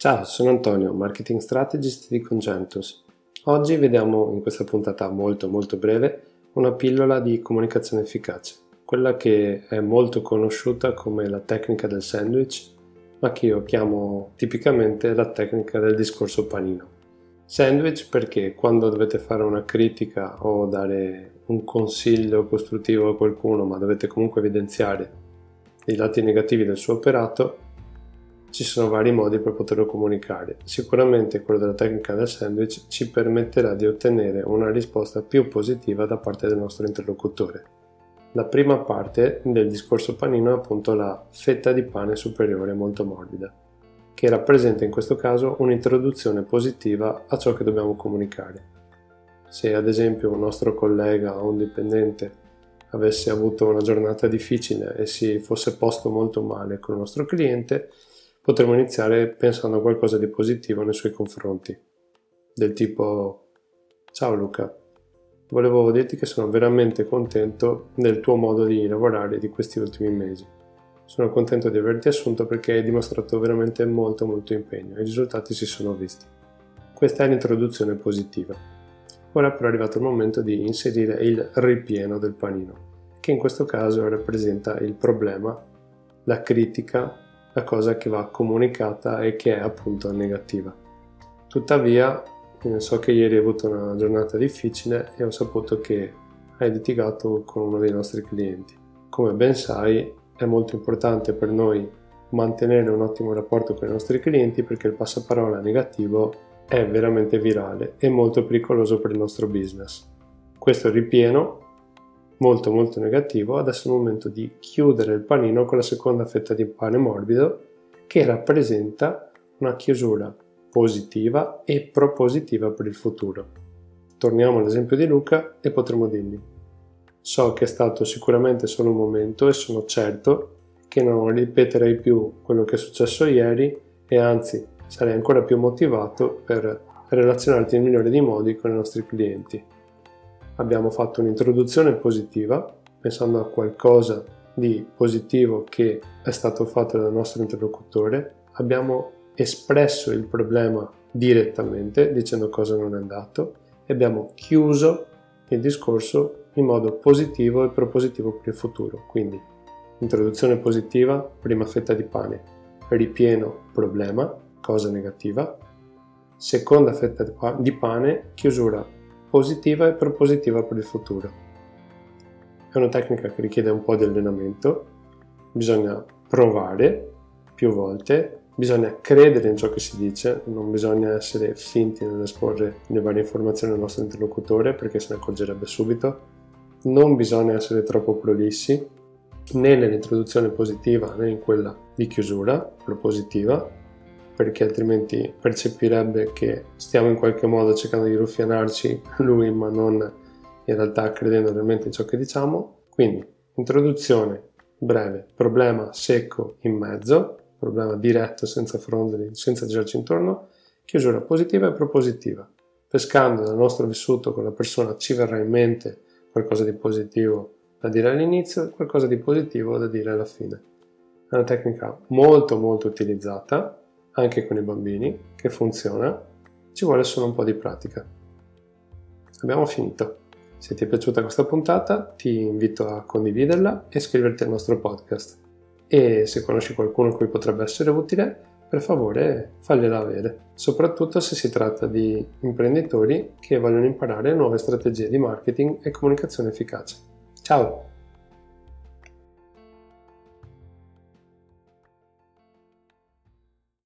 Ciao, sono Antonio, Marketing Strategist di Congentus. Oggi vediamo in questa puntata molto molto breve una pillola di comunicazione efficace, quella che è molto conosciuta come la tecnica del sandwich, ma che io chiamo tipicamente la tecnica del discorso panino. Sandwich perché quando dovete fare una critica o dare un consiglio costruttivo a qualcuno, ma dovete comunque evidenziare i lati negativi del suo operato, ci sono vari modi per poterlo comunicare. Sicuramente quello della tecnica del sandwich ci permetterà di ottenere una risposta più positiva da parte del nostro interlocutore. La prima parte del discorso panino è appunto la fetta di pane superiore molto morbida, che rappresenta in questo caso un'introduzione positiva a ciò che dobbiamo comunicare. Se ad esempio un nostro collega o un dipendente avesse avuto una giornata difficile e si fosse posto molto male con il nostro cliente, potremmo iniziare pensando a qualcosa di positivo nei suoi confronti, del tipo Ciao Luca, volevo dirti che sono veramente contento del tuo modo di lavorare di questi ultimi mesi. Sono contento di averti assunto perché hai dimostrato veramente molto molto impegno e i risultati si sono visti. Questa è l'introduzione positiva. Ora però è arrivato il momento di inserire il ripieno del panino, che in questo caso rappresenta il problema, la critica la cosa che va comunicata e che è appunto negativa. Tuttavia, so che ieri hai avuto una giornata difficile e ho saputo che hai litigato con uno dei nostri clienti. Come ben sai, è molto importante per noi mantenere un ottimo rapporto con i nostri clienti perché il passaparola negativo è veramente virale e molto pericoloso per il nostro business. Questo ripieno molto molto negativo, adesso è il momento di chiudere il panino con la seconda fetta di pane morbido che rappresenta una chiusura positiva e propositiva per il futuro. Torniamo all'esempio di Luca e potremo dirgli so che è stato sicuramente solo un momento e sono certo che non ripeterei più quello che è successo ieri e anzi sarei ancora più motivato per relazionarti nel migliore dei modi con i nostri clienti abbiamo fatto un'introduzione positiva, pensando a qualcosa di positivo che è stato fatto dal nostro interlocutore, abbiamo espresso il problema direttamente dicendo cosa non è andato e abbiamo chiuso il discorso in modo positivo e propositivo per il futuro. Quindi introduzione positiva, prima fetta di pane, ripieno problema, cosa negativa, seconda fetta di pane, chiusura positiva e propositiva per il futuro. È una tecnica che richiede un po' di allenamento, bisogna provare più volte, bisogna credere in ciò che si dice, non bisogna essere finti nell'esporre le varie informazioni al nostro interlocutore perché se ne accorgerebbe subito, non bisogna essere troppo prolissi né nell'introduzione positiva né in quella di chiusura, propositiva, perché altrimenti percepirebbe che stiamo in qualche modo cercando di ruffianarci lui, ma non in realtà credendo realmente in ciò che diciamo. Quindi, introduzione breve, problema secco in mezzo, problema diretto senza frondoli, senza girarci intorno, chiusura positiva e propositiva. Pescando dal nostro vissuto con la persona ci verrà in mente qualcosa di positivo da dire all'inizio e qualcosa di positivo da dire alla fine. È una tecnica molto molto utilizzata anche con i bambini, che funziona, ci vuole solo un po' di pratica. Abbiamo finito. Se ti è piaciuta questa puntata ti invito a condividerla e iscriverti al nostro podcast. E se conosci qualcuno a cui potrebbe essere utile, per favore fagliela avere, soprattutto se si tratta di imprenditori che vogliono imparare nuove strategie di marketing e comunicazione efficace. Ciao!